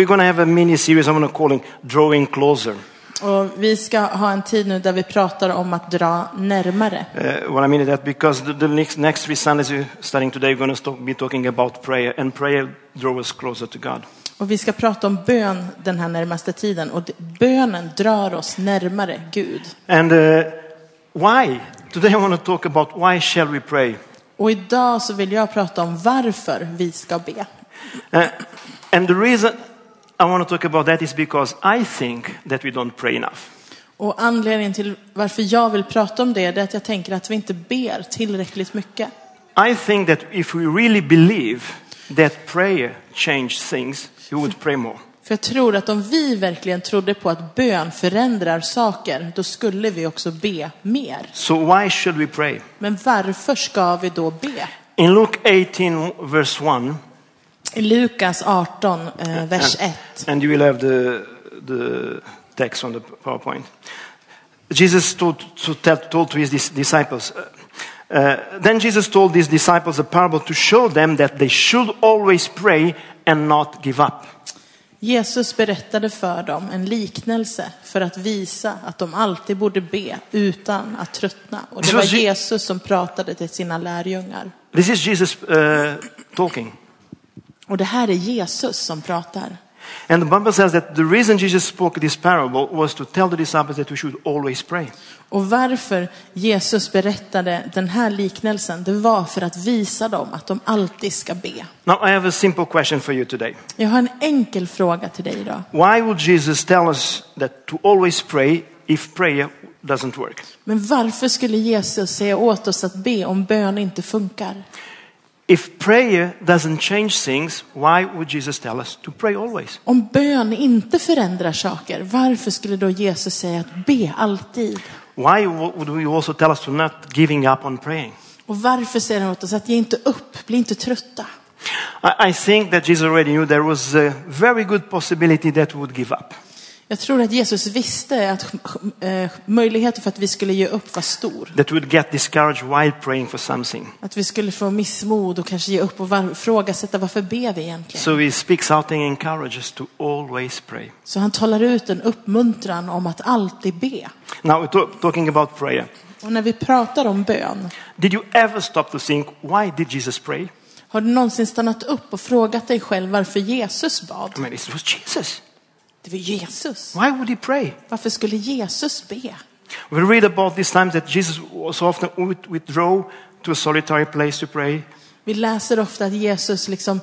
we're going to have a mini series I'm going to call it Drawing Closer. Och vi ska ha en tid nu där vi pratar om att dra närmare. Uh, what I mean is that because the, the next, next three Sundays starting today, we're going to be talking about prayer, and prayer draws us closer to God. Och vi ska prata om bön den här närmaste tiden. Och bönen drar oss närmare Gud. And uh, why? Today I want to talk about why shall we pray? Och idag så vill jag prata om varför vi ska be. Uh, and the reason I want to talk about that is because I think that we don't pray enough. Och anledningen till varför jag vill prata om det är att jag tänker att vi inte ber tillräckligt mycket. I think that if we really believe that prayer changes things, we would pray more. För jag tror att om vi verkligen trodde på att bön förändrar saker, då skulle vi också be mer. So why should we pray? Men varför ska vi då be? In Luke 18, verse 1, I Lukas 18, eh, vers 1. and you will have the, the text on the PowerPoint. Jesus told to, tell, told to his dis- disciples. Uh, uh, then Jesus told his disciples a parable to show them that they should always pray and not give up. Jesus berättade för dem en liknelse för att visa att de alltid borde be utan att tröttna. Och det var Je- Jesus som pratade till sina lärjungar. This is Jesus uh, talking. Och det här är Jesus som pratar. And the Bible says that the reason Jesus spoke this parable was to tell the disciples that we should always pray. Och varför Jesus berättade den här liknelsen, det var för att visa dem att de alltid ska be. Now, I have a simple question for you today. Jag har en enkel fråga till dig idag. Why would Jesus tell us that to always pray if prayer doesn't work? Men varför skulle Jesus säga åt oss att be om bön inte funkar? If prayer doesn't change things, why would Jesus tell us to pray always? Om bön inte förändrar saker, varför skulle då Jesus säga att be alltid? Why would he also tell us to not giving up on praying? Och varför säger han åt oss att ge inte upp, bli inte trötta? I, think that Jesus already knew there was a very good possibility that we would give up. Jag tror att Jesus visste att eh, möjligheten för att vi skulle ge upp var stor. That we would get discouraged while praying for something. Att vi skulle få missmod och kanske ge upp och var- ifrågasätta varför ber vi egentligen? So he speaks out and encourages to always pray. Så han talar ut en uppmuntran om att alltid be. Now, talking about prayer. Och när vi pratar om bön, Did you ever stop to think, why did Jesus pray? har du någonsin stannat upp och frågat dig själv varför Jesus bad? I mean, it was Jesus. Det var Jesus. Why would he pray? Varför skulle Jesus be? We read about these times that Jesus was often would withdraw to a solitary place to pray. Vi läser ofta att Jesus liksom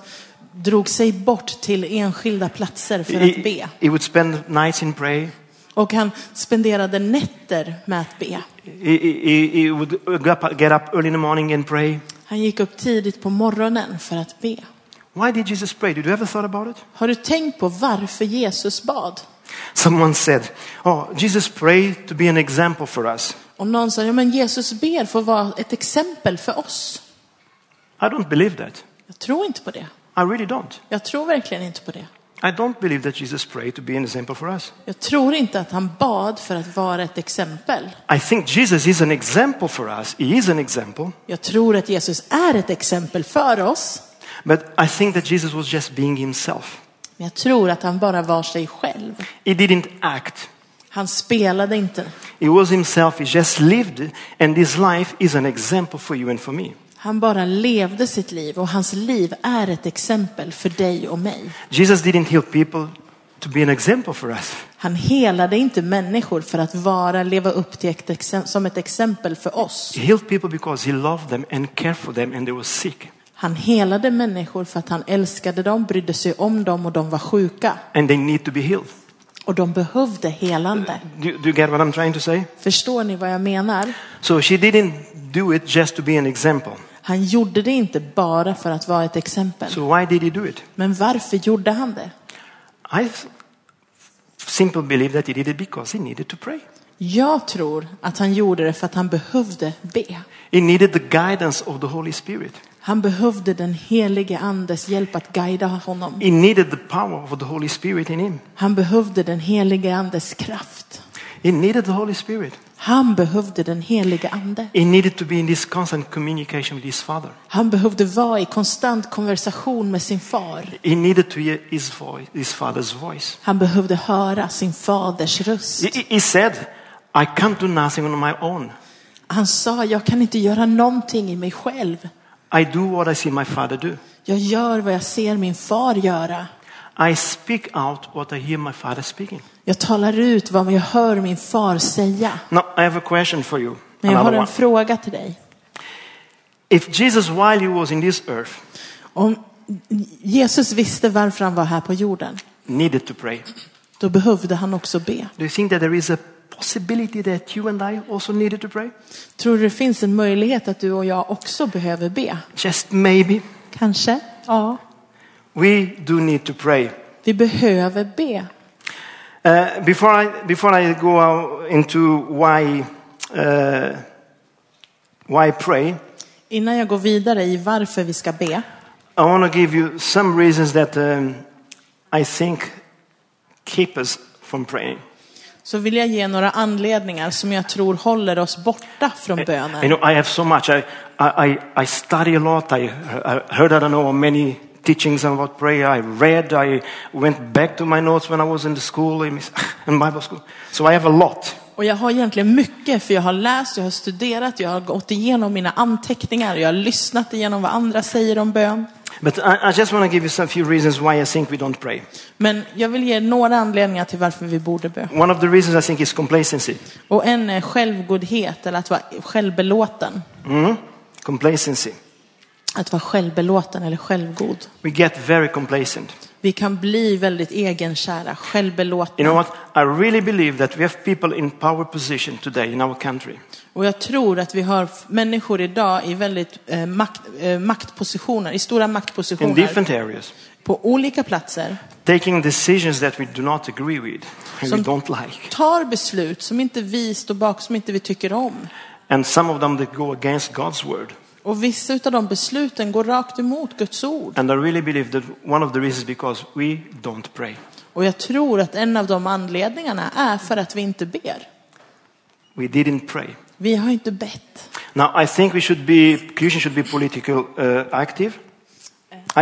drog sig bort till enskilda platser för att He, be. he would spend nights in prayer. Och han spenderade nätter med att be. He, he, he would get up early in the morning and pray. Han gick upp tidigt på morgonen för att be. Why did Jesus pray? Did you ever thought about it? Har du tänkt på varför Jesus bad? Someone said, "Oh, Jesus prayed to be an example for us." Och någon sa, ja men Jesus ber för att vara ett exempel för oss. I don't believe that. Jag tror inte på det. I really don't. Jag tror verkligen inte på det. I don't believe that Jesus prayed to be an example for us. Jag tror inte att han bad för att vara ett exempel. I think Jesus is an example for us. He is an example. Jag tror att Jesus är ett exempel för oss. But I think that Jesus was just being himself. Men jag tror att han bara var sig själv. He didn't act. Han spelade inte. He was himself. He just lived. And this life is an example for you and for me. Han bara levde sitt liv och hans liv är ett exempel för dig och mig. Jesus didn't heal people to be an example for us. Han helade inte människor för att vara, leva upp till ett, som ett exempel för oss. He healed people because he loved them and cared for them and they were sick. Han helade människor för att han älskade dem, brydde sig om dem och de var sjuka. And they need to be healed. Och de behövde helande. Do, do you get what I'm trying to say? Förstår ni vad jag menar? So she didn't do it just to be an example. Han gjorde det inte bara för att vara ett exempel. So why did he do it? Men varför gjorde han det? I simply believe that he did it because he needed to pray. Jag tror att han gjorde det för att han behövde be. He needed the guidance of the Holy Spirit. Han behövde den helige andes hjälp att guida honom. He needed the power of the Holy Spirit in him. Han behövde den helige andes kraft. He needed the Holy Spirit. Han behövde den helige ande. He needed to be in this constant communication with his father. Han behövde vara i konstant konversation med sin far. He needed to hear his voice, his father's voice. Han behövde höra sin faders röst. He, he said, I can't do nothing on my own. Han sa, jag kan inte göra någonting i mig själv. I do what I see my father do. Jag gör vad jag ser min far göra. I speak out what I hear my father speaking. Jag talar ut vad jag hör min far säga. Now, I have a question for you. Men jag har en one. fråga till dig. If Jesus, while he was in this earth, Om Jesus visste varför han var här på jorden, needed to pray, då behövde han också be. do you think that there is a possibility that you and I also needed to pray? Tror du det finns en möjlighet att du och jag också behöver be? Just maybe. Kanske? Ja. We do need to pray. Vi behöver be. Uh, before, I, before I go into why, uh, why pray, Innan jag går vidare i varför vi ska be, I want to give you some reasons that um, I think keep us from praying. Så vill jag ge några anledningar som jag tror håller oss borta från You bönen. know, I have so much. I, I, I- study a lot. I, I heard, I don't know, many teachings about prayer. I read. I went back to my notes when I was in the school, in Bible school. So I have a lot. Och jag har egentligen mycket, för jag har läst, jag har studerat, jag har gått igenom mina anteckningar, jag har lyssnat igenom vad andra säger om bön. But I, I just want to give you some few reasons why I think we don't pray. Men jag vill ge några anledningar till varför vi borde be. One of the reasons I think is complacency. Och en är självgodhet, eller att vara självbelåten. Mhm. Complacency. Att vara självbelåten eller självgod. We get very complacent. Vi kan bli väldigt egenkära, självbelåtna. You know what? I really believe that we have people in power position today in our country Och jag tror att vi har människor idag i väldigt eh, makt, eh, maktpositioner, i stora in maktpositioner different areas på olika platser. taking decisions that we do not agree with and we Som- don't like. Tar beslut som inte vi står bak, som inte vi tycker om. And some of them that go against God's word. Och vissa av de besluten går rakt emot Guds ord. And I really believe that one of the reasons because we don't pray. Och jag tror att en av de anledningarna är för att vi inte ber. We didn't pray. Vi har inte bett. Now I think we should be Christians should be political uh, active.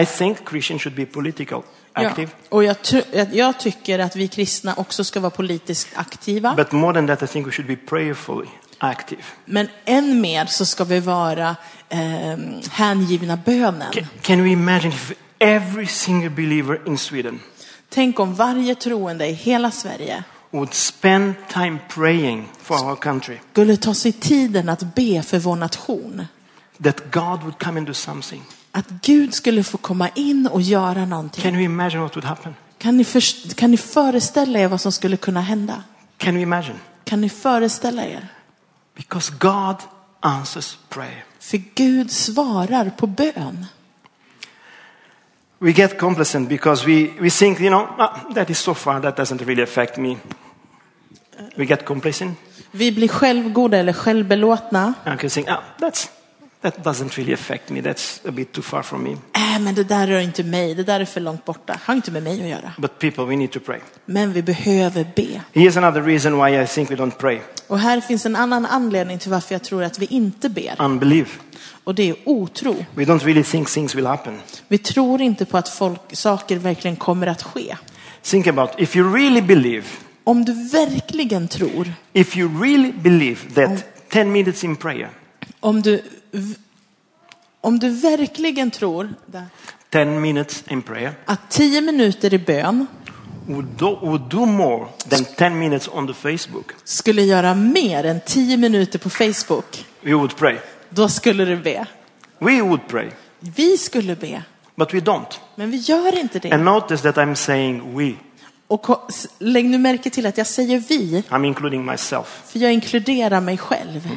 I think Christians should be political Ja. active. Och jag, jag tycker att vi kristna också ska vara politiskt aktiva. But more than that, I think we should be prayerfully active. Men än mer så ska vi vara eh, hängivna bönen. Can, can we imagine if every single believer in Sweden Tänk om varje troende i hela Sverige would spend time praying for our country, skulle ta sig tiden att be för vår nation. that God would come and do something. Att Gud skulle få komma in och göra någonting. Can we imagine what would happen? Kan ni, först- kan ni föreställa er vad som skulle kunna hända? Can we imagine? Kan ni föreställa er? Because God answers prayer. För Gud svarar på bön. We get complacent because we, we think, you know, "Ah, that is so far, that doesn't really affect me. We get complacent Vi blir självgoda eller självbelåtna. and can think, ah, that's, that doesn't really affect me. That's a bit too far from me. Äh, men det där rör inte mig, det där är för långt borta. Har inte med mig att göra. But people, we need to pray. Men vi behöver be. Here's another reason why I think we don't pray Och här finns en annan anledning till varför jag tror att vi inte ber. unbelief. Och det är otro. We don't really think things will happen. Vi tror inte på att folk, saker verkligen kommer att ske. Think about if you really believe, Om du verkligen tror, if you really believe that 10 minutes in prayer, om du, om du verkligen tror 10 minutes in prayer att tio minuter i bön would do, would do more than 10 minutes on the Facebook, skulle göra mer än tio minuter på Facebook, we would pray. då skulle du be. We would pray, Vi skulle be, but we don't. men vi gör inte det. And notice that I'm saying we. Och ko- s- lägg nu märke till att jag säger vi, I'm including myself. för jag inkluderar mig själv.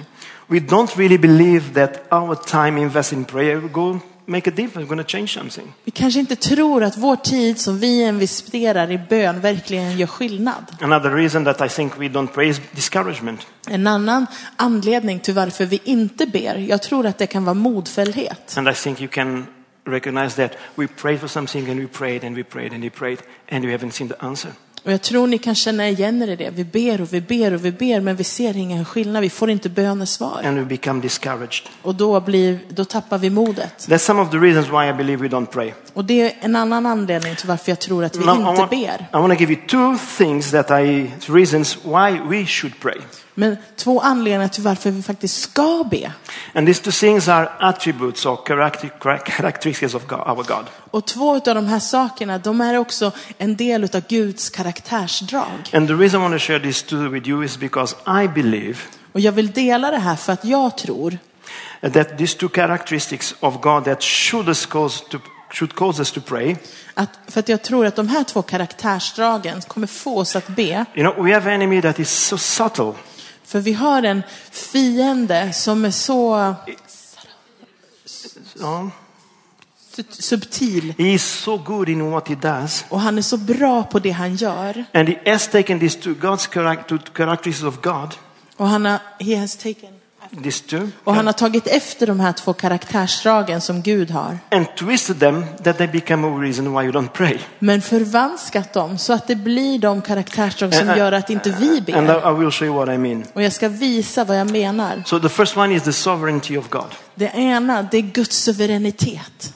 We don't really believe that our time invested in prayer will go make a difference, going to change something. Vi kanske inte tror att vår tid som vi investerar i bön verkligen gör skillnad. Another reason that I think we don't pray is discouragement. En annan anledning till varför vi inte ber, jag tror att det kan vara modfällhet. And I think you can recognize that we prayed for something and we prayed and we prayed and we prayed and we haven't seen the answer. Och jag tror ni kan känna igen er i det. Vi ber och vi ber och vi ber, men vi ser ingen skillnad. Vi får inte bönesvar. and we become discouraged. Och då, blir, då tappar vi modet. That's some of the reasons why I believe we don't pray. Och det är en annan anledning till varför jag tror att vi Now, I inte want, ber. I want to give you two things that I reasons why we should pray. Men två anledningar till varför vi faktiskt ska be. And these two things are attributes or character- characteristics of God, our God. Och två av de här sakerna, de är också en del av Guds karaktärsdrag. And the reason I want to share these two with you is because I believe Och jag vill dela det här för att jag tror that these two characteristics of God that should us cause to should cause us to pray. att, för att jag tror att de här två karaktärsdragen kommer få oss att be. You know, we have an enemy that is so subtle. För vi har en fiende som är så Um, subtil he is so good in what he does. och han är så bra på det han gör. And he has taken these two God's character, characteristics of God, Och han har, he has taken, these two, och han har tagit efter de här två karaktärsdragen som Gud har. and twisted them that they become a reason why you don't pray. Men förvanskat dem så att det blir de karaktärsdrag som And I- gör att inte vi And I, ber. I will show you what I mean. Och jag ska visa vad jag menar. So the first one is the sovereignty of God. Det ena, det är Guds suveränitet.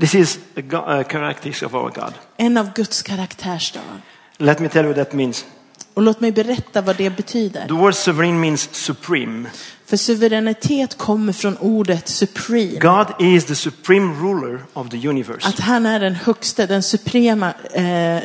This is a, go- a characteristic of our God. En av Guds karaktärsdrag. Let me tell you what that means. Och låt mig berätta vad det betyder. The word sovereign means supreme. För suveränitet kommer från ordet supreme. God is the supreme ruler of the universe. Att han är den högste, den suprema eh,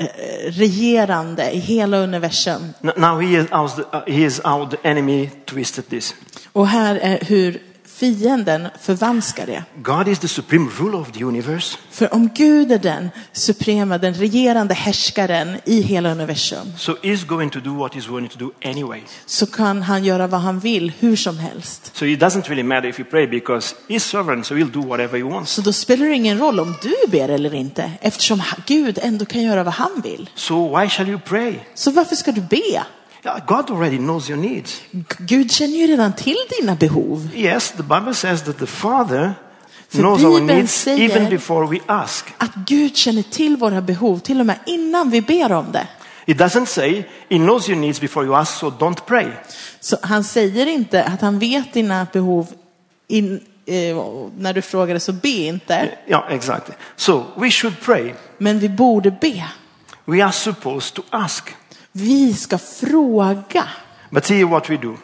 regerande i hela universum. Now he is, how the, uh, he is how the enemy twisted this. Och här är hur fienden förvanskar det. God is the supreme ruler of the universe. För om Gud är den suprema, den regerande härskaren i hela universum So he's going to do what he's going to do anyway. så kan han göra vad han vill, hur som helst. So it doesn't really matter if you pray because he's sovereign, so he'll do whatever he wants. Så då spelar det ingen roll om du ber eller inte, eftersom Gud ändå kan göra vad han vill. So why shall you pray? Så varför ska du be? God already knows your needs. Gud känner ju redan till dina behov. Yes, the Bible says that the Father För knows our Bibeln needs säger- even before we ask. Att Gud känner till våra behov, till och med innan vi ber om det. It doesn't say he knows your needs before you ask, so don't pray. Så han säger inte att han vet dina behov in, eh, när du frågar det, så be inte. Yeah, exactly. So we should pray. Men vi borde be. We are supposed to ask. Vi ska fråga. But see what we do.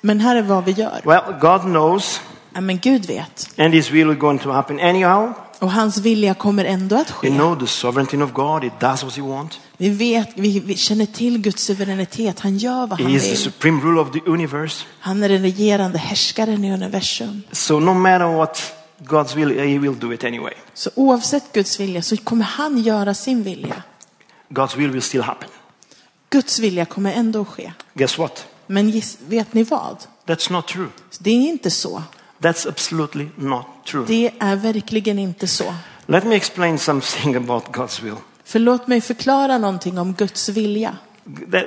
Men här är vad vi gör. Well, God knows, Ja, men Gud vet. and His will is going to happen anyhow. Och hans vilja kommer ändå att ske. know the sovereignty of God. He does what He wants. Vi vet, vi, vi känner till Guds suveränitet. Han gör vad He han is the vill. supreme ruler of the universe. Han är den regerande härskaren i universum. So no matter what God's will, He will do it anyway. Så oavsett Guds vilja så kommer han göra sin vilja. God's will will still happen. Guds vilja kommer ändå att ske. Guess what? Men vet ni vad? That's not true. Det är inte så. That's absolutely not true. Det är verkligen inte så. Let me explain something about God's will. För låt mig förklara någonting om Guds vilja.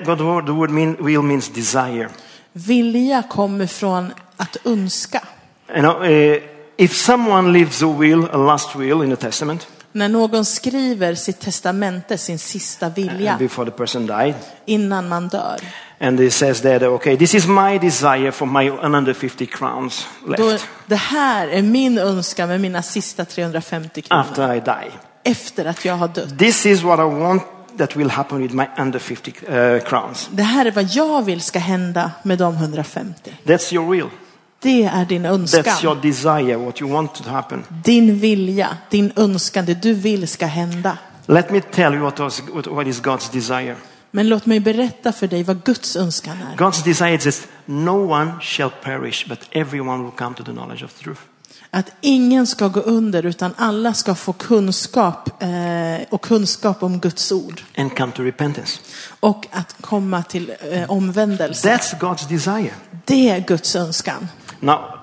God word, the word mean, will means desire. Vilja kommer från att önska. You know, uh, if someone leaves a will, a last will in the testament, När någon skriver sitt testamente, sin sista vilja, before the person died, innan man dör. and it says that, okay, this is my desire for my 150 crowns Då, left det här är min önskan med mina sista 350 kronor. after I die. Efter att jag har dött. This is what I want that will happen with my 150 uh, crowns. Det här är vad jag vill ska hända med de 150. That's your will. Det är din That's your önskan. desire, what you want to happen. Din vilja, din önskan, det du vill ska hända. Let me tell you what, was, what, is God's desire. Men låt mig berätta för dig vad Guds önskan är. God's desire is no one shall perish, but everyone will come to the knowledge of the truth. Att ingen ska gå under utan alla ska få kunskap eh, och kunskap om Guds ord. And come to repentance. Och att komma till eh, omvändelse. That's God's desire. Det är Guds önskan. Now,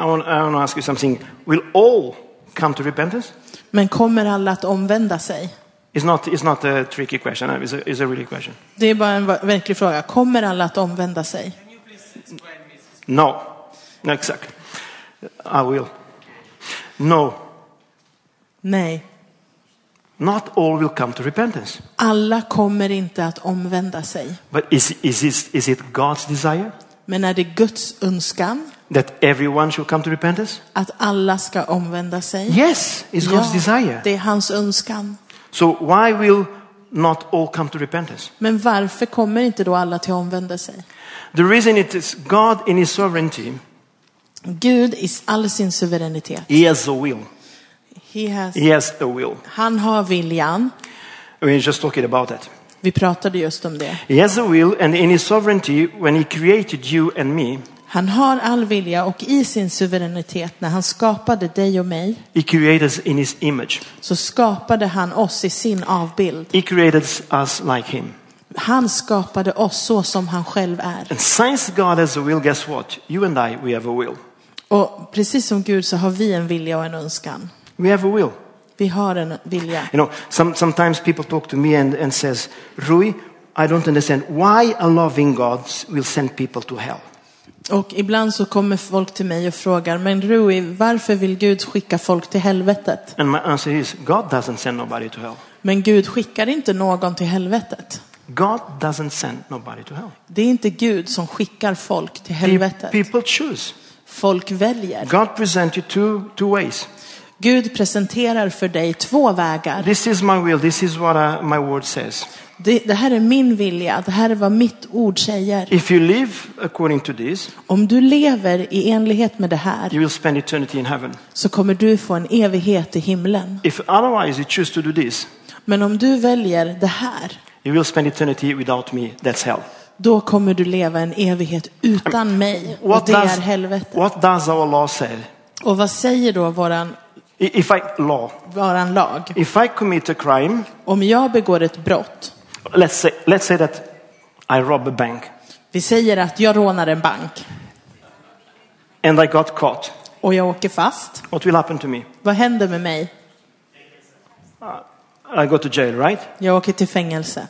I want, I want to ask you something. Will all come to repentance? Men kommer alla att omvända sig? It's not, it's not a tricky question. It's a, it's a really question. Det är bara en verklig fråga. Kommer alla att omvända sig? No. No, exactly. I will. No. Nej. Not all will come to repentance. Alla kommer inte att omvända sig. But is, is, this, is it God's desire Men är det Guds önskan that everyone should come to repentance? att alla ska omvända sig? Yes, it's God's desire. det är hans önskan. So why will not all come to repentance? Men varför kommer inte då alla till omvändelse? The reason it is God in his sovereignty, Gud i all sin suveränitet. he has a will. He has, He has a will. han har viljan. We were just talking about that. Vi pratade just om det. He has a will and in his sovereignty, when he created you and me, Han har all vilja och i sin suveränitet när han skapade dig och mig he created us in his image. så skapade han oss i sin avbild. He created us like him. Han skapade oss så som han själv är. And since God has a will, guess what? You and I, we have a will. Och precis som Gud så har vi en vilja och en önskan. We have a will. Vi har en vilja. You know, some, sometimes people talk to me and, and says, Rui, I don't understand why a loving God will send people to hell. Och ibland så kommer folk till mig och frågar, men Rui, varför vill Gud skicka folk till helvetet? And my answer is, God doesn't send nobody to hell. Men Gud skickar inte någon till helvetet. God doesn't send nobody to hell. Det är inte Gud som skickar folk till helvetet. People choose. Folk väljer. God presents you two, two ways. Gud presenterar för dig två vägar. This is my will. This is what uh, my word says. Det, det här är min vilja. Det här är vad mitt ord säger. If you live according to this, Om du lever i enlighet med det här you will spend eternity in heaven. så kommer du få en evighet i himlen. If otherwise you choose to do this, Men om du väljer det här, you will spend eternity without me. That's hell. då kommer du leva en evighet utan mig. Och det does, är helvetet. what does our law say? Och vad säger då våran, I- If I law, våran lag? if I commit a crime, Om jag begår ett brott, let's say let's say that I rob a bank vi säger att jag rånar en bank and I got caught. och jag åker fast. What will happen to me? Vad händer med mig? I go to jail, right? Jag åker till fängelse.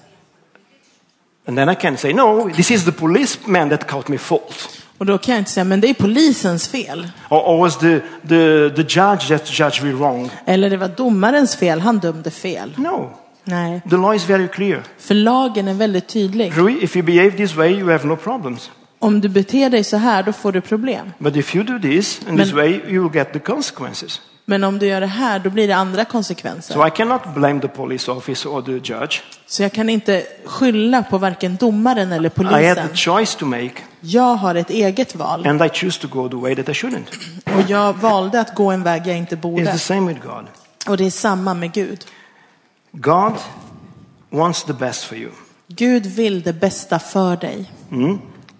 And then I can say, no, this is the policeman that caught me fault. Och då kan jag inte säga, men det är polisens fel. Or, or was the, the, the judge that judged me wrong? Eller det var domarens fel, han dömde fel. No. Nej, The law is very clear. för lagen är väldigt tydlig. Rui, if you behave this way, you have no problems. Om du beter dig så här, då får du problem. But if you do this in this way, you will get the consequences. Men om du gör det här, då blir det andra konsekvenser. So I cannot blame the police officer or the judge. Så jag kan inte skylla på varken domaren eller I had polisen. a choice to make, Jag har ett eget val. and I choose to go the way that I shouldn't. Och jag valde att gå en väg jag inte It's borde. the same with God. Och det är samma med Gud. God wants the best for you. Gud vill det bästa för dig. Mm?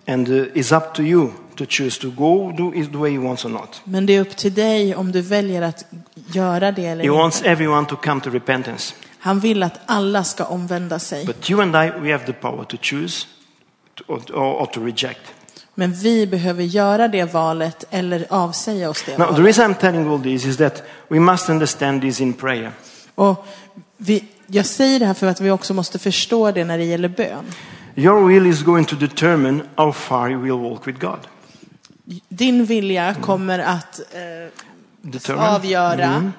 And uh, it's up to you to choose to go do it the way he wants or not. Men det är upp till dig om du väljer att göra det eller He wants inte. everyone to come to repentance. Han vill att alla ska omvända sig. But you and I, we have the power to choose to, or, or to reject. Men vi behöver göra det valet eller avsäga oss det Now, the valet. reason I'm telling all this is that we must understand this in prayer. Och vi, jag säger det här för att vi också måste förstå det när det gäller bön. Your will is going to determine how far you will walk with God. Din vilja kommer att eh, avgöra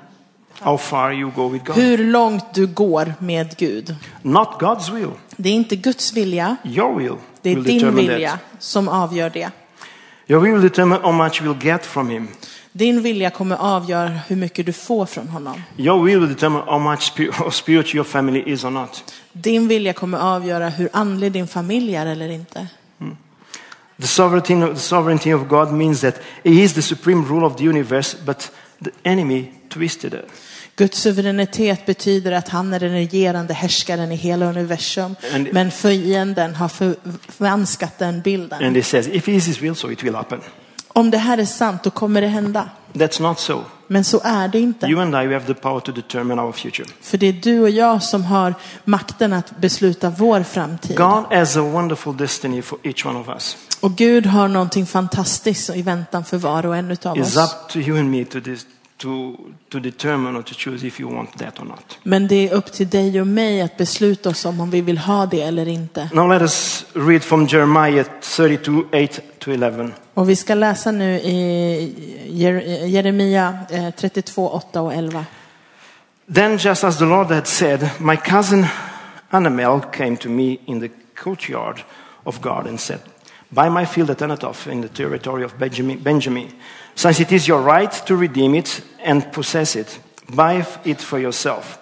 how far you go with God. hur långt du går med Gud. Not God's will. Det är inte Guds vilja, Your will det är will din vilja that. som avgör det. Your will will determine how much you will get from Him. Din vilja kommer avgöra hur mycket du får från honom. Your will will determine how much spi- how spiritual your family is or not. Din vilja kommer avgöra hur andlig din familj är eller inte. The sovereignty, the sovereignty of God means that He is the supreme ruler of the universe, but the enemy twisted it. Guds suveränitet betyder att han är den regerande härskaren i hela universum. And- Men fienden har förvanskat den bilden. And He says, if it is His will, so it will happen. Om det här är sant, då kommer det hända. That's not so. Men så är det inte. You and I we have the power to determine our future. För det är du och jag som har makten att besluta vår framtid. God has a wonderful destiny for each one of us. Och Gud har någonting fantastiskt i väntan för var och en utav It's oss. up to you and me to, dis- to, to determine or to choose if you want that or not. Men det är upp till dig och mig att besluta oss om om vi vill ha det eller inte. Now let us read from Jeremiah 32, 8 to 11. Och vi ska läsa nu i Jer- Jeremia eh, 32, 8 och 11. Then, just as the Lord had said, my cousin Annamel came to me in the courtyard of God and said, Buy my field at Anathoth in the territory of Benjamin, Benjamin. Since it is your right to redeem it and possess it, buy it for yourself.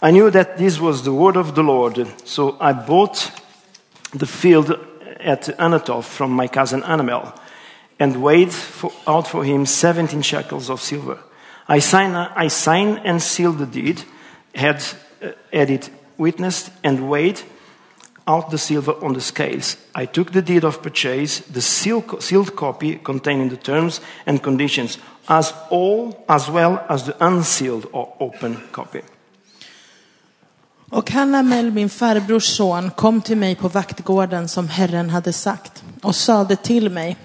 I knew that this was the word of the Lord, so I bought the field at Anathoth from my cousin Anamel and weighed for, out for him 17 shekels of silver. I signed, I signed and sealed the deed, had, uh, had it witnessed, and weighed out the silver on the scales. I took the deed of purchase, the sealed, copy containing the terms and conditions, as all as well as the unsealed or open copy. Och Hanamel, min farbrors son, kom till mig på vaktgården som Herren hade sagt och sade till mig,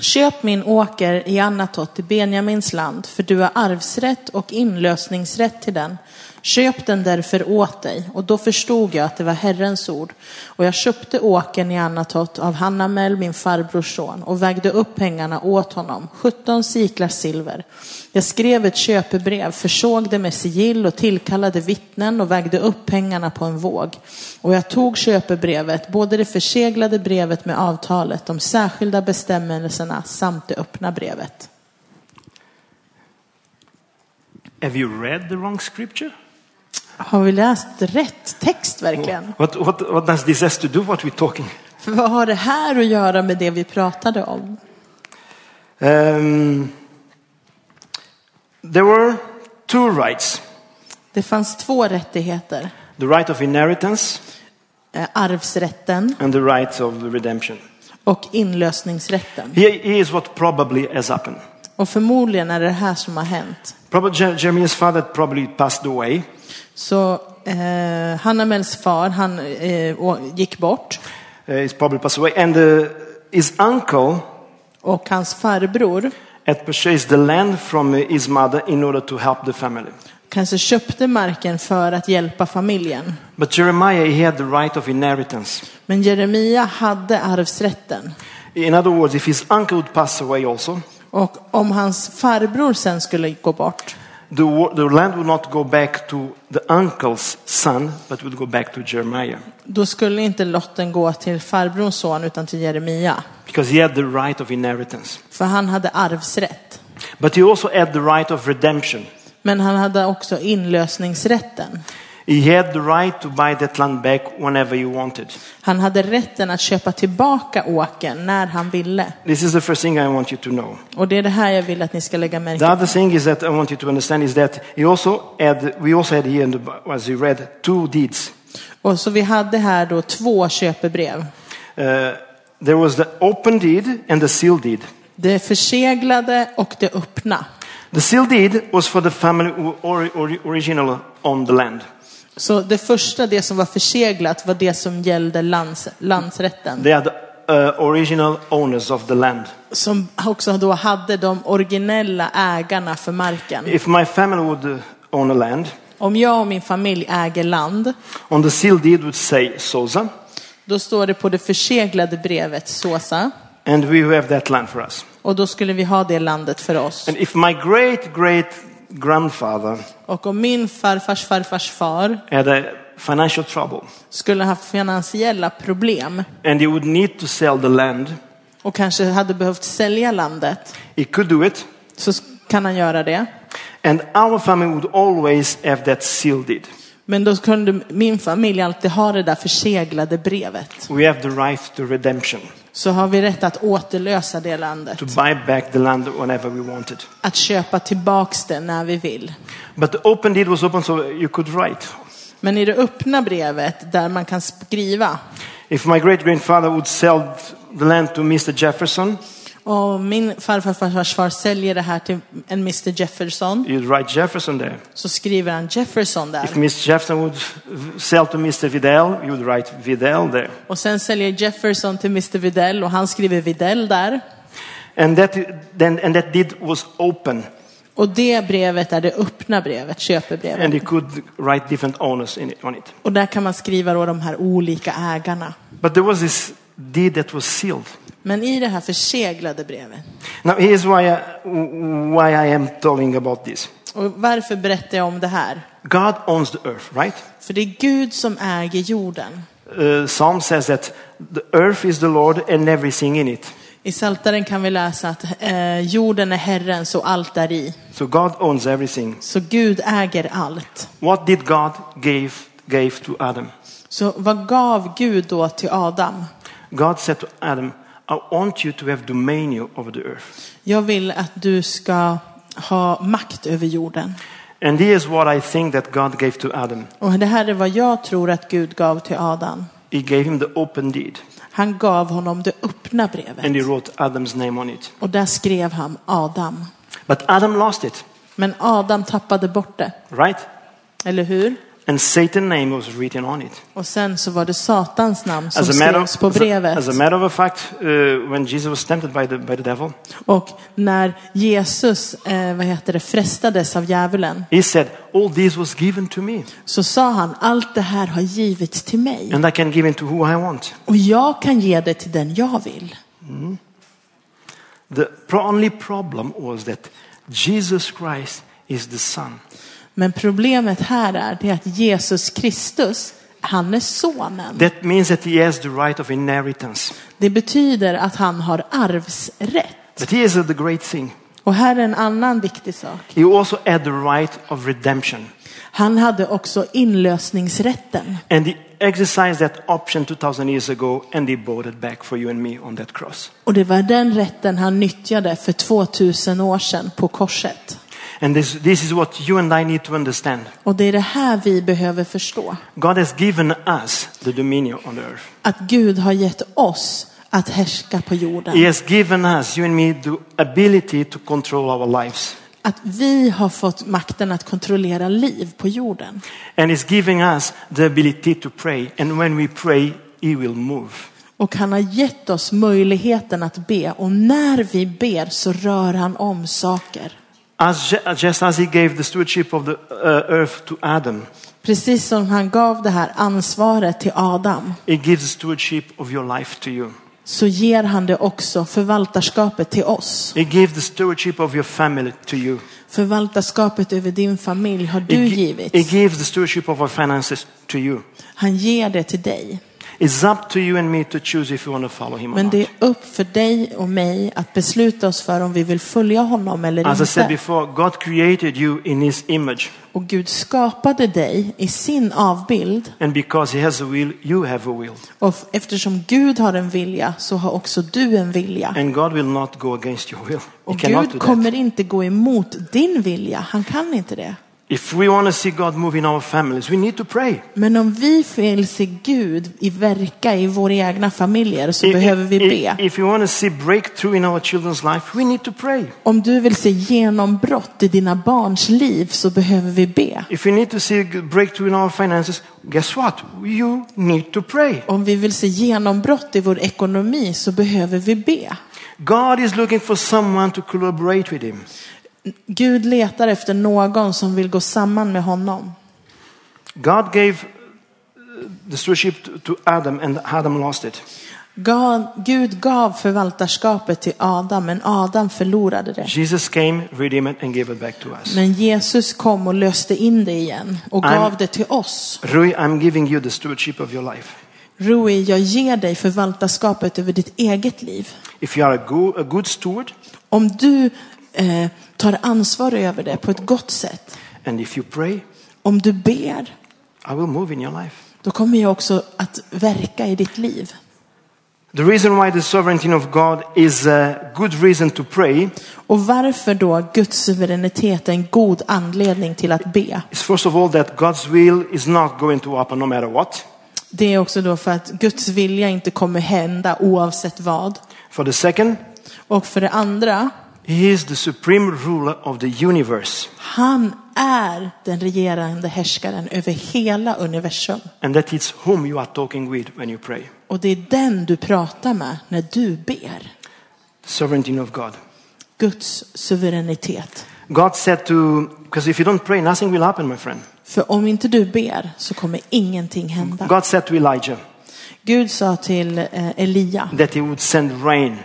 köp min åker i Anatot i Benjamins land, för du har arvsrätt och inlösningsrätt till den. Köp den därför åt dig. Och då förstod jag att det var Herrens ord. Och jag köpte åken i Anatot av Hanamel, min farbrors son, och vägde upp pengarna åt honom, 17 siklar silver. Jag skrev ett köpebrev, försåg det med sigill och tillkallade vittnen och vägde upp pengarna på en våg. Och jag tog köpebrevet, både det förseglade brevet med avtalet, de särskilda bestämmelserna samt det öppna brevet. Have you read the wrong scripture? Har vi läst rätt text verkligen? What, what, what does this has to do what we're talking? För vad har det här att göra med det vi pratade om? Um, there were two rights Det fanns två rättigheter. the right of inheritance Eh, Arvsrätten and the right of redemption. och inlösningsrätten. Here is what probably has happened. Och förmodligen är det det här som har hänt. Probably Jeremiah's father probably passed away, Så eh, Hanamels far, han eh, gick bort. uh, he's probably passed away, and uh, his uncle Och hans farbror had purchased the land from uh, his mother in order to help the family. kanske köpte marken för att hjälpa familjen. But Jeremiah, he had the right of inheritance. Men Jeremia hade arvsrätten. In other words, if his uncle would pass away also, Och om hans farbror sen skulle gå bort the, the land would not go back to the uncle's son, but would go back to Jeremiah. då skulle inte lotten gå till farbrorns son utan till Jeremia. Because he had the right of inheritance. För han hade arvsrätt. But he also had the right of redemption. Men han hade också inlösningsrätten. He had the right to buy that land back whenever he wanted. Han hade rätten att köpa tillbaka åkern när han ville. This is the first thing I want you to know. Och det är det här jag vill att ni ska lägga märke The till. other thing is that I want you to understand is that he also had, we also had here, the, as you read, two deeds. Och så vi hade här då två köpebrev. Uh, there was the open deed and the sealed deed. Det förseglade och det öppna. The sealed deed was for the family who or, or, originally owned the land. Så det första, det som var förseglat, var det som gällde lands, landsrätten. They are the uh, original owners of the land. Som också då hade de originella ägarna för marken. If my family would uh, own a land, Om jag och min familj äger land, on the sealed deed would say Sosa, då står det på det förseglade brevet Såsa. and we have that land for us. Och då skulle vi ha det landet för oss. And if my great great grandfather Och om min farfars farfars far had a financial trouble skulle haft finansiella problem and he would need to sell the land, och kanske hade behövt sälja landet, he could do it. så kan han göra det. And our family would always have that sealed deed. Men då kunde min familj alltid ha det där förseglade brevet. We have the right to redemption, Så har vi rätt att återlösa det landet. to buy back the land whenever we wanted. Att köpa tillbaks det när vi vill. But the open deed was open so you could write. Men i det öppna brevet där man kan skriva. If my great grandfather would sell the land to Mr. Jefferson, Och min farfar farfars far säljer det här till en Mr Jefferson. you'd write Jefferson there. Så skriver han Jefferson där. If Mr. Jefferson would sell to Mr. Vidal, you would write Vidal there. Och sen säljer Jefferson till Mr Videll och han skriver Videll där. And that, then, and that deed was open, Och det brevet är det öppna brevet, köpebrevet. and he could write different owners in it, on it. Och där kan man skriva då de här olika ägarna. But there was this deed that was sealed. Men i det här förseglade brevet. Now, here's why I, why I am talking about this. Och varför berättar jag om det här? God owns the earth, right? För det är Gud som äger jorden. Uh, Psalm says that the earth is the Lord and everything in it. I Saltaren kan vi läsa att eh, jorden är Herrens och allt där i. So God owns everything. Så Gud äger allt. What did God give, gave to Adam? Så vad gav Gud då till Adam? God said to Adam, I want you to have dominion over the earth. Jag vill att du ska ha makt över jorden. And here's what I think that God gave to Adam. Och det här är vad jag tror att Gud gav till Adam. He gave him the open deed Han gav honom det öppna and he brevet. wrote Adam's name on it. Och där skrev han Adam. But Adam lost it, Men Adam tappade bort det. right? Eller hur? And Satan's name was written on it. Och sen så var det Satans namn som As a matter, skrevs på as a, brevet. as a matter of fact, uh, when Jesus was tempted by the, by the devil, Och när Jesus eh, vad heter det, frestades av djävulen he said, All this was given to me, så sa han allt det här har givits till mig and I can give it to who I want. och jag kan ge det till den jag vill. The pro- only problem was that Jesus Christ is the Son. Men problemet här är det att Jesus Kristus, han är sonen. That means that he has the right of inheritance. Det betyder att han har arvsrätt. But here's the great thing. Och här är en annan viktig sak. He also had the right of redemption. Han hade också inlösningsrätten. And he exercised that option 2000 years ago and he bought it back for you and me on that cross. Och det var den rätten han nyttjade för 2000 år sedan på korset. And this, this is what you and I need to understand. Och det är det här vi behöver förstå. God has given us the dominion on the earth. Att Gud har gett oss att härska på jorden. He has given us, you and me, the ability to control our lives. Att vi har fått makten att kontrollera liv på jorden. And he's giving us the ability to pray. And when we pray, he will move. Och han har gett oss möjligheten att be. Och när vi ber så rör han om saker. As, ju- just as he gave the stewardship of the uh, earth to Adam, Precis som han gav det här ansvaret till Adam. he gives stewardship of your life to you. Så ger han det också förvaltarskapet till oss. He gives the stewardship of your family to you. Förvaltarskapet över din familj har du He, gi- he gives the stewardship of our finances to you. Han ger det till dig. It's up to you and me to choose if we want to follow him or Men det är upp för dig och mig att besluta oss för om vi vill följa honom eller As I said inte. before, God created you in his image. Och Gud skapade dig i sin avbild. And because he has a will, you have a will. Och eftersom Gud har en vilja så har också du en vilja. And God will not go against your will. He Och Gud kommer inte gå emot din vilja. Han kan inte det. If we want to see God move in our families, we need to pray. Men om vi vill se Gud i verka i våra egna familjer så If, behöver vi be. if we want to see breakthrough in our children's life, we need to pray. Om du vill se genombrott i dina barns liv så behöver vi be. If we need to see breakthrough in our finances, guess what? You need to pray. Om vi vill se genombrott i vår ekonomi så behöver vi be. God is looking for someone to collaborate with him. Gud letar efter någon som vill gå samman med honom. God gave uh, the stewardship to- Adam, and Adam lost it. God, Gud gav förvaltarskapet till Adam, men Adam förlorade det. Jesus came, redeemed and gave it back to us. Men Jesus kom och löste in det igen och I'm- gav det till oss. Rui, I'm giving you the stewardship of your life. Rui, jag ger dig förvaltarskapet över ditt eget liv. If you are a good, a good steward, Om du eh, tar ansvar över det på ett gott sätt, and if you pray, om du ber, I will move in your life. då kommer jag också att verka i ditt liv. The reason why the sovereignty of God is a good reason to pray Och varför då Guds suveränitet är en god anledning till att be? is first of all that God's will is not going to happen no matter what. Det är också då för att Guds vilja inte kommer hända oavsett vad. For the second, Och för det andra, He is the supreme ruler of the universe. han är den regerande härskaren över hela universum. And that is whom you are talking with when you pray. Och det är den du pratar med när du ber. The sovereignty of God. Guds suveränitet. God said to, because if you don't pray, nothing will happen, my friend. För om inte du ber så kommer ingenting hända. God said to Elijah Gud sa till eh, Elia that he would send rain.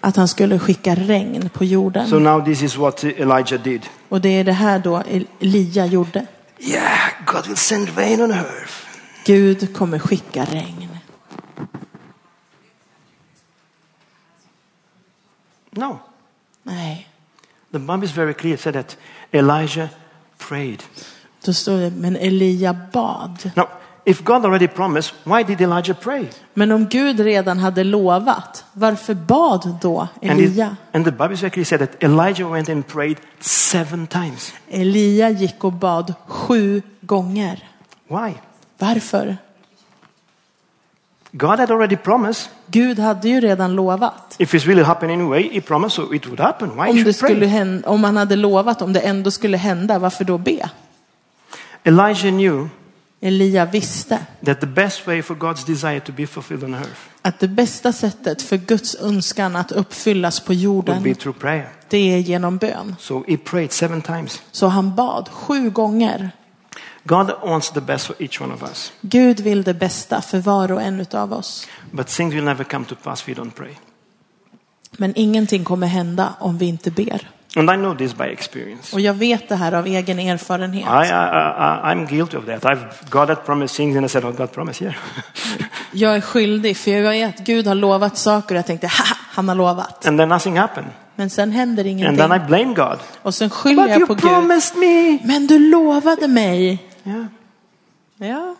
Att han skulle skicka regn på So jorden. now this is what Elijah did. Och det är det här då Elia gjorde. Yeah, God will send rain on earth. Gud kommer skicka regn. No. Nej. The Bible is very clear. Said that Elijah prayed. Då står det, men Elia bad. Now, if God already promised, why did Elijah pray? Men om Gud redan hade lovat, varför bad då And, it- Elia? and the Bible. It said that Elijah went and prayed seven times. Elia gick och bad sju gånger. Why? Varför? God had already promised. Gud hade ju redan lovat. If it's really happening anyway, He promised, so it would happen. Why Om, det skulle hända, om han hade lovat, om det ändå skulle hända, varför då be? Elijah knew Elia visste that the best way for God's desire to be fulfilled on earth att det bästa sättet för Guds önskan att uppfyllas på would be jorden, through prayer. det är genom bön. So he prayed seven times. Så han bad sju gånger. God wants the best for each one of us, Gud vill det bästa för var och en av oss. but things will never come to pass if we don't pray. Men ingenting kommer hända om vi inte ber. And I know this by experience. Och jag vet det här av egen erfarenhet. I, I, I, I'm guilty of that. I've God had promised things and I said, oh, God promised, yeah. Jag är skyldig för jag vet att Gud har lovat saker och jag tänkte, haha, han har lovat. and then nothing happened. Men sen händer And ingenting. then I blame God. Och sen skyller But jag på Gud. me. Men du lovade mig. Yeah. Ja.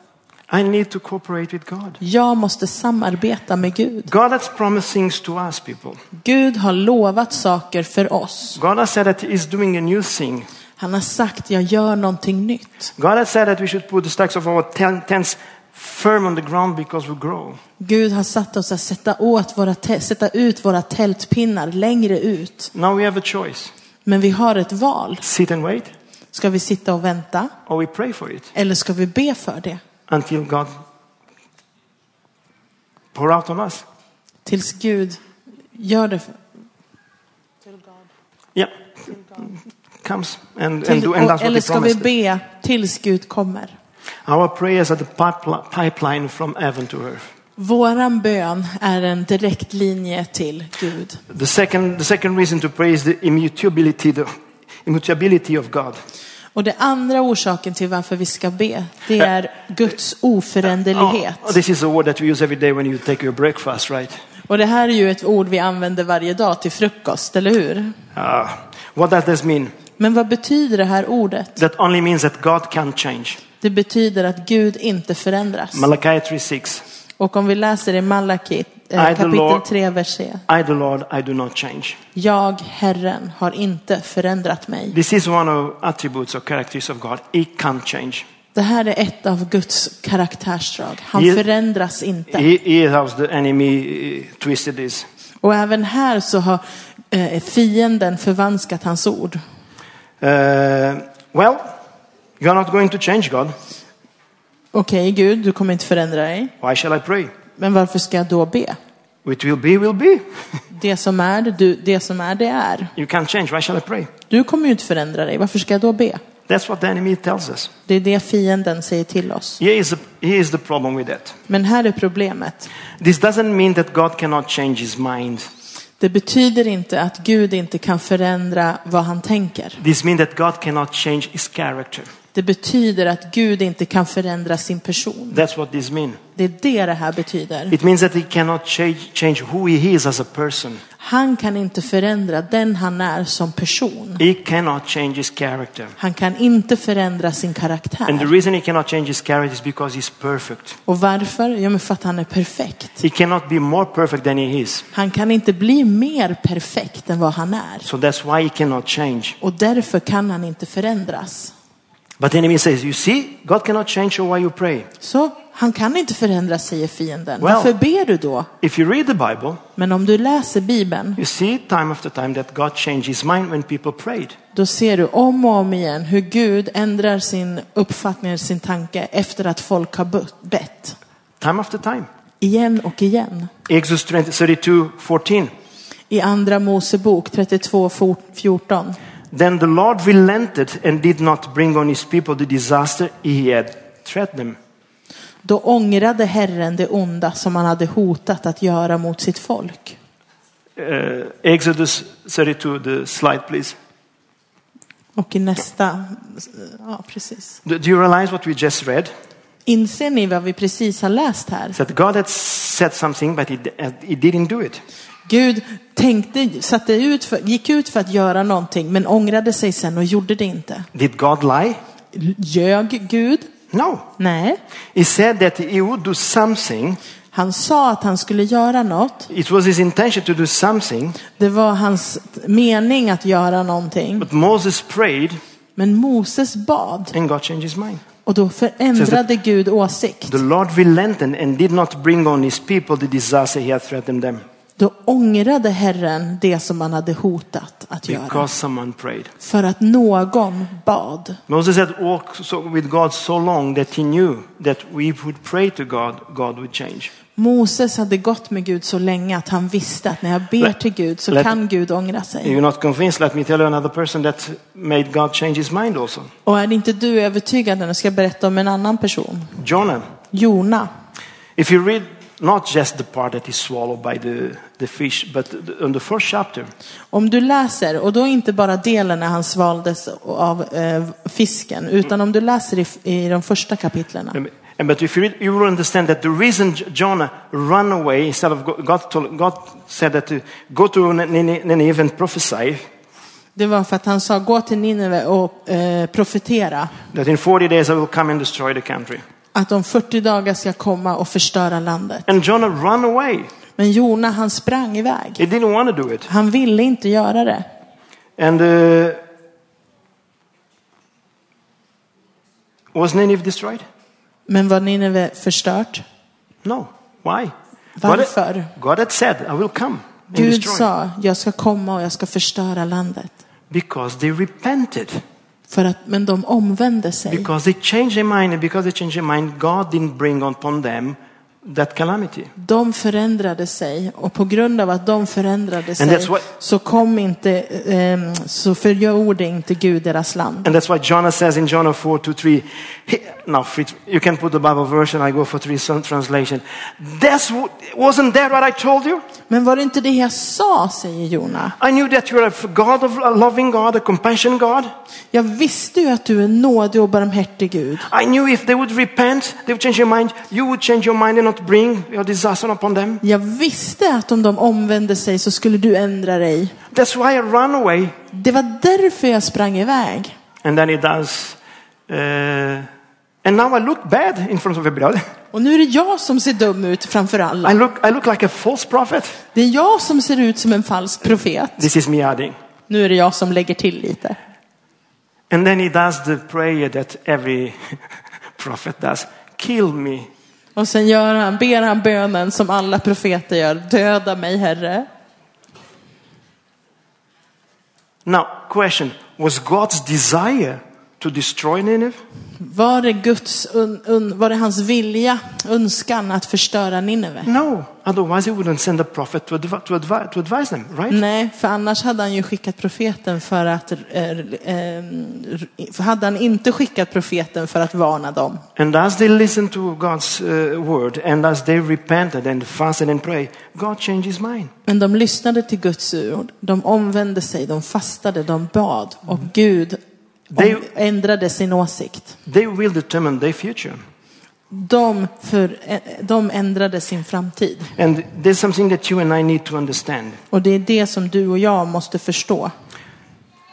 I need to cooperate with God. Jag måste samarbeta med Gud. God has promised things to us, people. Gud har lovat saker för oss. God has said that He's doing a new thing. Han har sagt, jag gör någonting nytt. God has said that we should put the stacks of our ten- tents firm on the ground because we grow. Gud har satt oss att sätta, åt våra sätta ut våra tältpinnar längre ut. Now we have a choice. Men vi har ett val. Sit and wait, Ska vi sitta och vänta? or we pray for it Eller ska vi be för det? Until God pour out on us. Tills Gud gör det. För, Yeah. Comes and, and, till, do, and that's och, eller what ska vi be tills Gud kommer? Our prayers are the pipeli- pipeline from heaven to earth. Våran bön är en direkt linje till Gud. The second, the second reason to pray is the immutability, the immutability of God. Och det andra orsaken till varför vi ska be, det är Guds oföränderlighet. Oh, this is a word that we use every day when you take your breakfast, right? Och det här är ju ett ord vi använder varje dag till frukost, eller hur? Uh, what does this mean? Men vad betyder det här ordet? That only means that God can't change. Det betyder att Gud inte förändras. Malachi 3:6. Och om vi läser i Malaki kapitel Lord- 3, vers 3. I, the Lord, I do not change. Jag, Herren, har inte förändrat mig. This is one of attributes or characteristics of God. He can't change. Det här är ett av Guds karaktärsdrag. Han He- förändras inte. He, he has the enemy uh, twisted this. Och även här så har eh, fienden förvanskat hans ord. Uh, well, you're not going to change God. Okej Gud, du kommer inte förändra dig. Why shall I pray? Men varför ska jag då be? It will be, will be. Det som är, du, det som är, det är. You can't change. Why shall I pray? Du kommer ju inte förändra dig. Varför ska jag då be? That's what the enemy tells us. Det är det fienden säger till oss. Here is, the, here is the problem with that. Men här är problemet. This doesn't mean that God cannot change his mind. Det betyder inte att Gud inte kan förändra vad han tänker. This means that God cannot change his character. Det betyder att Gud inte kan förändra sin person. That's what this means. Det är det det här betyder. It means that he cannot change, change who he is as a person. Han kan inte förändra den han är som person. He cannot change his character. Han kan inte förändra sin And the karaktär. reason he cannot change his character is because he's perfect. Och varför? Ja, men för att han är perfekt. He cannot be more perfect than he is. Han kan inte bli mer perfekt än vad han är. So that's why he cannot change. Och därför kan han inte förändras. But the enemy says, You see, God cannot change you while you pray. Så han kan inte förändras, säger fienden. Well- Varför ber du då? If you read the Bible, Men om du läser Bibeln, you see time after time that God changed his mind when people prayed. då ser du om och om igen hur Gud ändrar sin uppfattning, sin tanke efter att folk har bett-. Time after time. Igen och igen. Exodus 20, 32 14. I andra Mosebok 32, 14. Then the Lord relented and did not bring on his people the disaster he had threatened them. Då ångrade Herren det onda som han hade hotat att göra mot sitt folk. Uh, Exodus 32, the slide please. Och i nästa, ja precis. Do, do you realize what we just read? Inser ni vad vi precis har läst här? That God had said something, but he, he didn't do it. Gud tänkte, satte ut för, gick ut för att göra någonting men ångrade sig sen och gjorde det inte. Did God lie? Ljög Gud? No. Nej. He said that he would do something. Han sa att han skulle göra något. It was his intention to do something, Det var hans mening att göra någonting. but Moses prayed Men Moses bad and God changed his mind. och då förändrade Gud åsikt. The Lord relented and did not bring on his people the disaster he had threatened them Då ångrade Herren det som han hade hotat att göra. because someone prayed. För att någon bad. Moses had walked so, with God so long that he knew that we would pray to God, God would change. Moses hade gått med Gud så länge att han visste att när jag ber till Gud så let- kan Gud ångra sig. you're not convinced, let me tell you another person that made God change his mind also. Och är inte du övertygad nu ska jag berätta om en annan person. Jonah. Jona. If you read not just the part that is swallowed by the, the fish, but on the first chapter, Om du läser, och då inte bara delen när han svaldes av eh, fisken, utan om du läser i, i de första kapitlen. And- but if you read, you will understand that the reason Jonah ran away instead of Go- God, told, God said that to go to Nine- Nineveh and prophesy Det var för att han sa, gå till Nineve och eh, profetera that in 40 days I will come and destroy the country. Att om 40 dagar ska komma och förstöra landet. And Jonah ran away. Men Jona han sprang iväg. He didn't want to do it. Han ville inte göra det. And uh, was Nineveh destroyed? Men var Nineve förstört? No. Why? Varför? God had said, I will come Gud sa, jag ska komma och jag ska förstöra landet. Because they repented. För att, men de omvände sig. Because they changed their mind. And because they changed their mind, God didn't bring upon them that calamity. De förändrade sig och på grund av att de förändrade sig why- så kom inte, ehm, så förgjorde inte Gud deras land. And that's why Jonah says in Jonah 4 to 3, he, now you can put the Bible version, I go for three translation. That's, wasn't that what I told you? Men var det inte det jag sa, säger Jona. I knew that you're a God of a loving God, a compassion God. Jag visste ju att du är nådig och barmhärtig Gud. I knew if they would repent, they would change your mind, you would change your mind and not bring your disaster upon them. Jag visste att om de omvände sig så skulle du ändra dig. That's why I ran away. Det var därför jag sprang iväg. And then he does, uh, and now I look bad in front of everybody. Och nu är det jag som ser dum ut framför I alla. look, I look like a false prophet. Det är jag som ser ut som en falsk profet. This is me adding. Nu är det jag som lägger till lite. And then he does the prayer that every prophet does. Kill me. Och sen gör han, ber han bönen som alla profeter gör. Döda mig Herre. Now, question. Was God's desire to destroy Nineveh? Var det, Guds, un, un, var det hans vilja, önskan att förstöra Nineve? No. Otherwise he wouldn't send a prophet to, advi- to, advi- to advise them, right? Nej, för annars hade han ju skickat profeten för att... Eh, eh, hade han inte skickat profeten för att varna dem. And as they listened to God's uh, word and as they repented and fasted and prayed, God changed his mind. Men de lyssnade till Guds ord, de omvände sig, de fastade, de bad och Gud Om, ändrade sin åsikt. They will determine their future. De, för, de ändrade sin framtid. And there's something that you and I need to understand. Och det är det som du och jag måste förstå.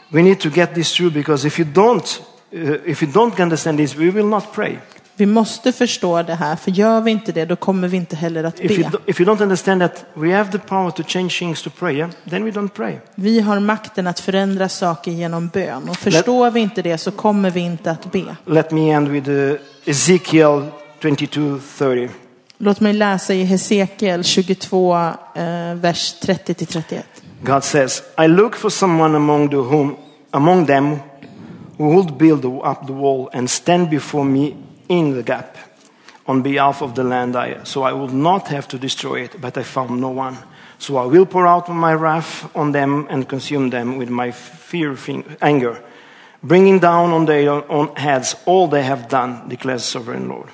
We need to get this through because if you don't, uh, if you don't understand this, we will not pray. Vi måste förstå det här, för gör vi inte det då kommer vi inte heller att If you, be. if you don't understand that we have the power to change things to prayer, then we don't pray. Vi har makten att förändra saker genom bön och förstår vi inte det så kommer vi inte att be. Let me end with uh, Ezekiel 22:30. Låt mig läsa i Hesekiel 22, eh, vers 30 till 31. God says, "I look for someone among the whom, among them, who would build up the wall and stand before me in the gap, on behalf of the land I, so I would not have to destroy it. But I found no one. So I will pour out my wrath on them and consume them with my fear, anger, bringing down on their own heads all they have done, declares sovereign Lord."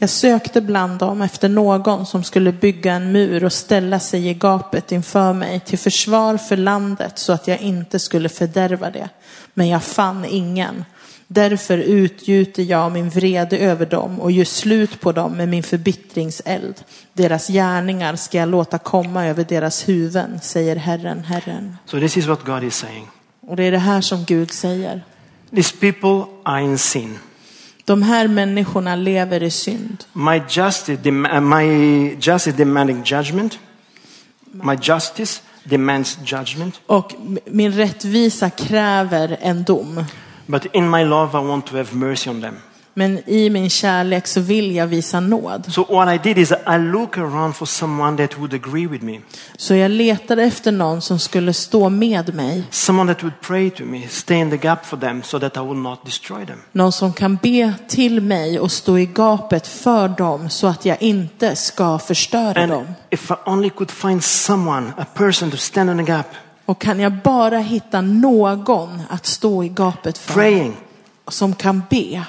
Jag sökte bland dem efter någon som skulle bygga en mur och ställa sig i gapet inför mig till försvar för landet så att jag inte skulle fördärva det. Men jag fann ingen. Därför utgjuter jag min vrede över dem och gör slut på dem med min förbittringseld. Deras gärningar ska jag låta komma över deras huvuden, säger Herren, Herren. So this is what God is saying. Och det är det här som Gud säger. These people are in sin. De här människorna lever i synd. My justice, uh, my justice demanding judgment. My justice demands judgment. Och min rättvisa kräver en dom. But in my love, I want to have mercy on them. Men i min kärlek så vill jag visa nåd. So what I did is I look around for someone that would agree with me, Så jag letade efter någon som skulle stå med mig. someone that would pray to me, stay in the gap for them, so that I will not destroy them. Någon som kan be till mig och stå i gapet för dem så att jag inte ska förstöra And dem. if I only could find someone, a person to stand in the gap, Och kan jag bara hitta någon att stå i gapet för praying, som kan be,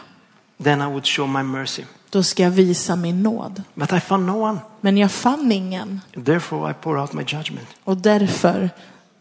then I would show my mercy. då ska jag visa min nåd. But I found no one. Men jag fann ingen. Therefore, I pour out my judgment. Och därför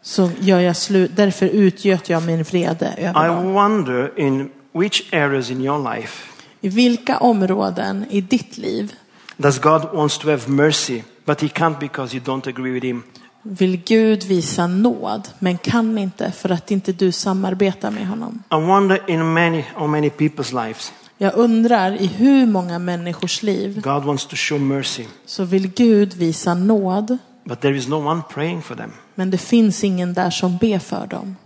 så gör jag slut, därför utgöt jag min vrede över I dem. wonder in which areas in your life I vilka områden i ditt liv does God wants to have mercy, but He can't because you don't agree with Him. Vill Gud visa nåd, men kan inte för att inte du samarbetar med honom? I wonder in many, how many people's lives Jag undrar i hur många människors liv God wants to show mercy, så vill Gud visa nåd, but there is no one praying for them. men det finns ingen där som ber för dem.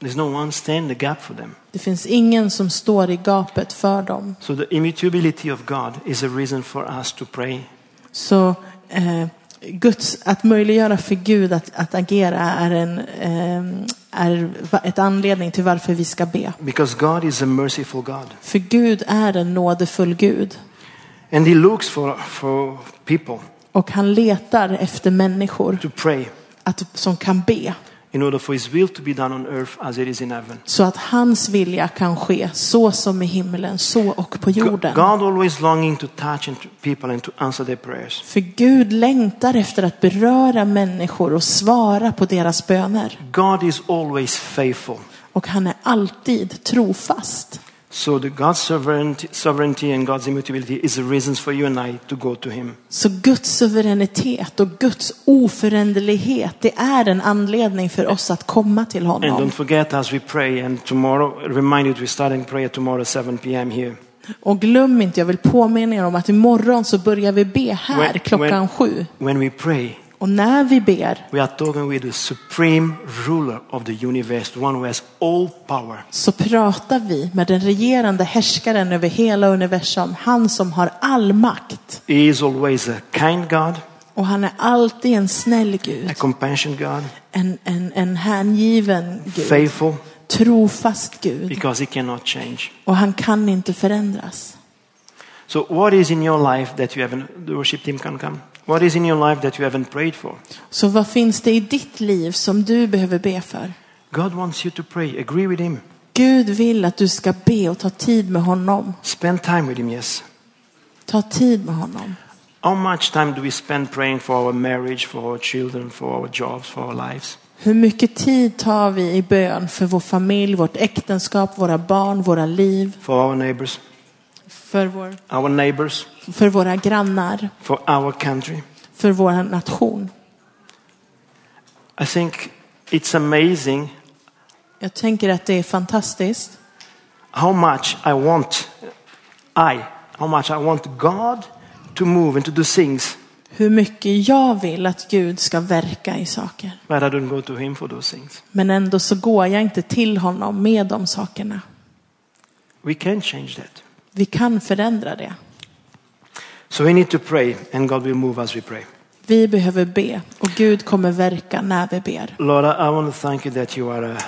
There's no one stand the gap for them. Det finns ingen som står i gapet för dem. So the immutability of God is a reason for us to pray. Så eh, Guds, att möjliggöra för Gud att, att agera är en eh, är ett anledning till varför vi ska be. Because God is a merciful God. För Gud är en nådefull Gud. And He looks for, for people Och han letar efter människor to pray att, som kan be. In order for His will to be done on earth as it is in heaven. Så att hans vilja kan ske så som i himlen, så och på jorden. God always longing to touch people and to answer their prayers. För Gud längtar efter att beröra människor och svara på deras böner. God is always faithful. Och han är alltid trofast. So the God's sovereignty, and God's immutability is a reason for you and I to go to Him. Så Guds suveränitet och Guds oföränderlighet, det är en anledning för oss att komma till And honom. don't forget as we pray, and tomorrow, remind you, we're starting prayer tomorrow 7 p.m. here. Och glöm inte, jag vill påminna er om att imorgon så börjar vi be här When- klockan when- sju. When we pray, Och när vi ber we are talking with the supreme ruler of the universe, the one who has all power. så pratar vi med den regerande härskaren över hela universum, han som har all makt. He is always a kind God, Och han är alltid en snäll a Gud, compassionate God, en, en, en hängiven Gud, faithful, trofast Gud. because He cannot change. Och han kan inte förändras. So, what is in your life that you haven't, the worship team can come? What is in your life that you haven't prayed for? Så vad finns det i ditt liv som du behöver be för? God wants you to pray. Agree with Him. Gud vill att du ska be och ta tid med honom. Spend time with Him, yes. Ta tid med honom. How much time do we spend praying for our marriage, for our children, for our jobs, for our lives? Hur mycket tid tar vi i bön för vår familj, vårt äktenskap, våra barn, våra liv, For our neighbors, för, vår, our neighbors, för våra grannar, for our country? för vår nation? I think it's amazing Jag tänker att det är fantastiskt how much I want, I, how much I want God to move and to do things, hur mycket jag vill att Gud ska verka i saker. but I don't go to Him for those things. Men ändå så går jag inte till honom med de sakerna. We can change that. Vi kan förändra det. So we need to pray, and God will move as we pray. Vi behöver be och Gud kommer verka när vi ber. Lord, I want to thank you that you are a,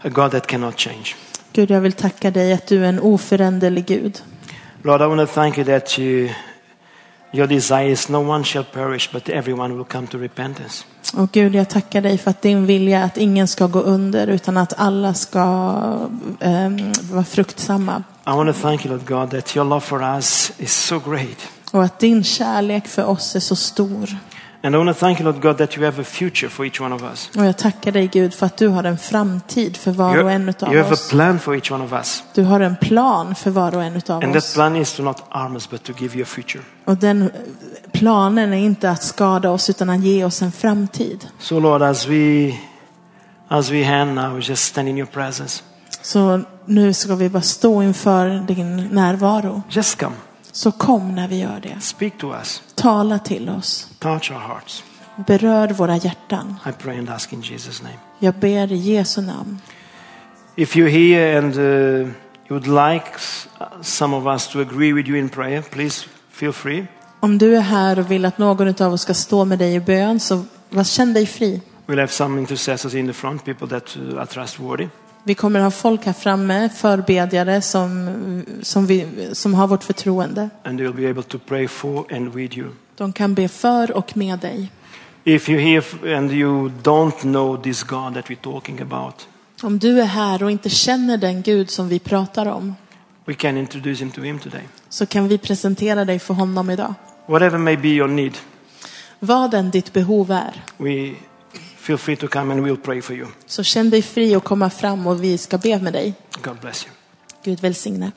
a God that cannot change. Gud, jag vill tacka dig att du är en oföränderlig Gud. Lord, I want to thank you that you, your desire is no one shall perish, but everyone will come to repentance. Och Gud, jag tackar dig för att din vilja är att ingen ska gå under utan att alla ska ehm, vara fruktsamma. I want to thank you, Lord God, that your love for us is so great. Och att din kärlek för oss är så stor. And I want to thank you, Lord God, that you have a future for each one of us. Och jag tackar dig Gud för att du har en framtid för var och en utav you have a oss. plan for each one of us. Du har en plan för var och en utav And that oss. plan is to not harm us, but to give you a future. Och den planen är inte att skada oss utan att ge oss en framtid. So, Lord, as we as we hand now, we just stand in your presence. Så nu ska vi bara stå inför din närvaro. Just come, Så kom när vi gör det. speak to us, Tala till oss. touch our hearts. Berör våra hjärtan. I pray and ask in Jesus' name. Jag ber i Jesu namn. If you're here and uh, you would like some of us to agree with you in prayer, please feel free. Om du är här och vill att någon av oss ska stå med dig i bön så var- känn dig fri. We'll have some intercessors in the front, people that uh, are trustworthy. Vi kommer ha folk här framme, förbedjare som, som, vi, som har vårt förtroende. and be able to pray for and with you. De kan be för och med dig. If you're here and you don't know this God that we're talking about, Om du är här och inte känner den Gud som vi pratar om we can introduce him to him today. så kan vi presentera dig för honom idag. Whatever may be your need, Vad än ditt behov är we feel free to come and we'll pray for you. så känn dig fri att komma fram och vi ska be med dig. God bless you. Gud välsigne.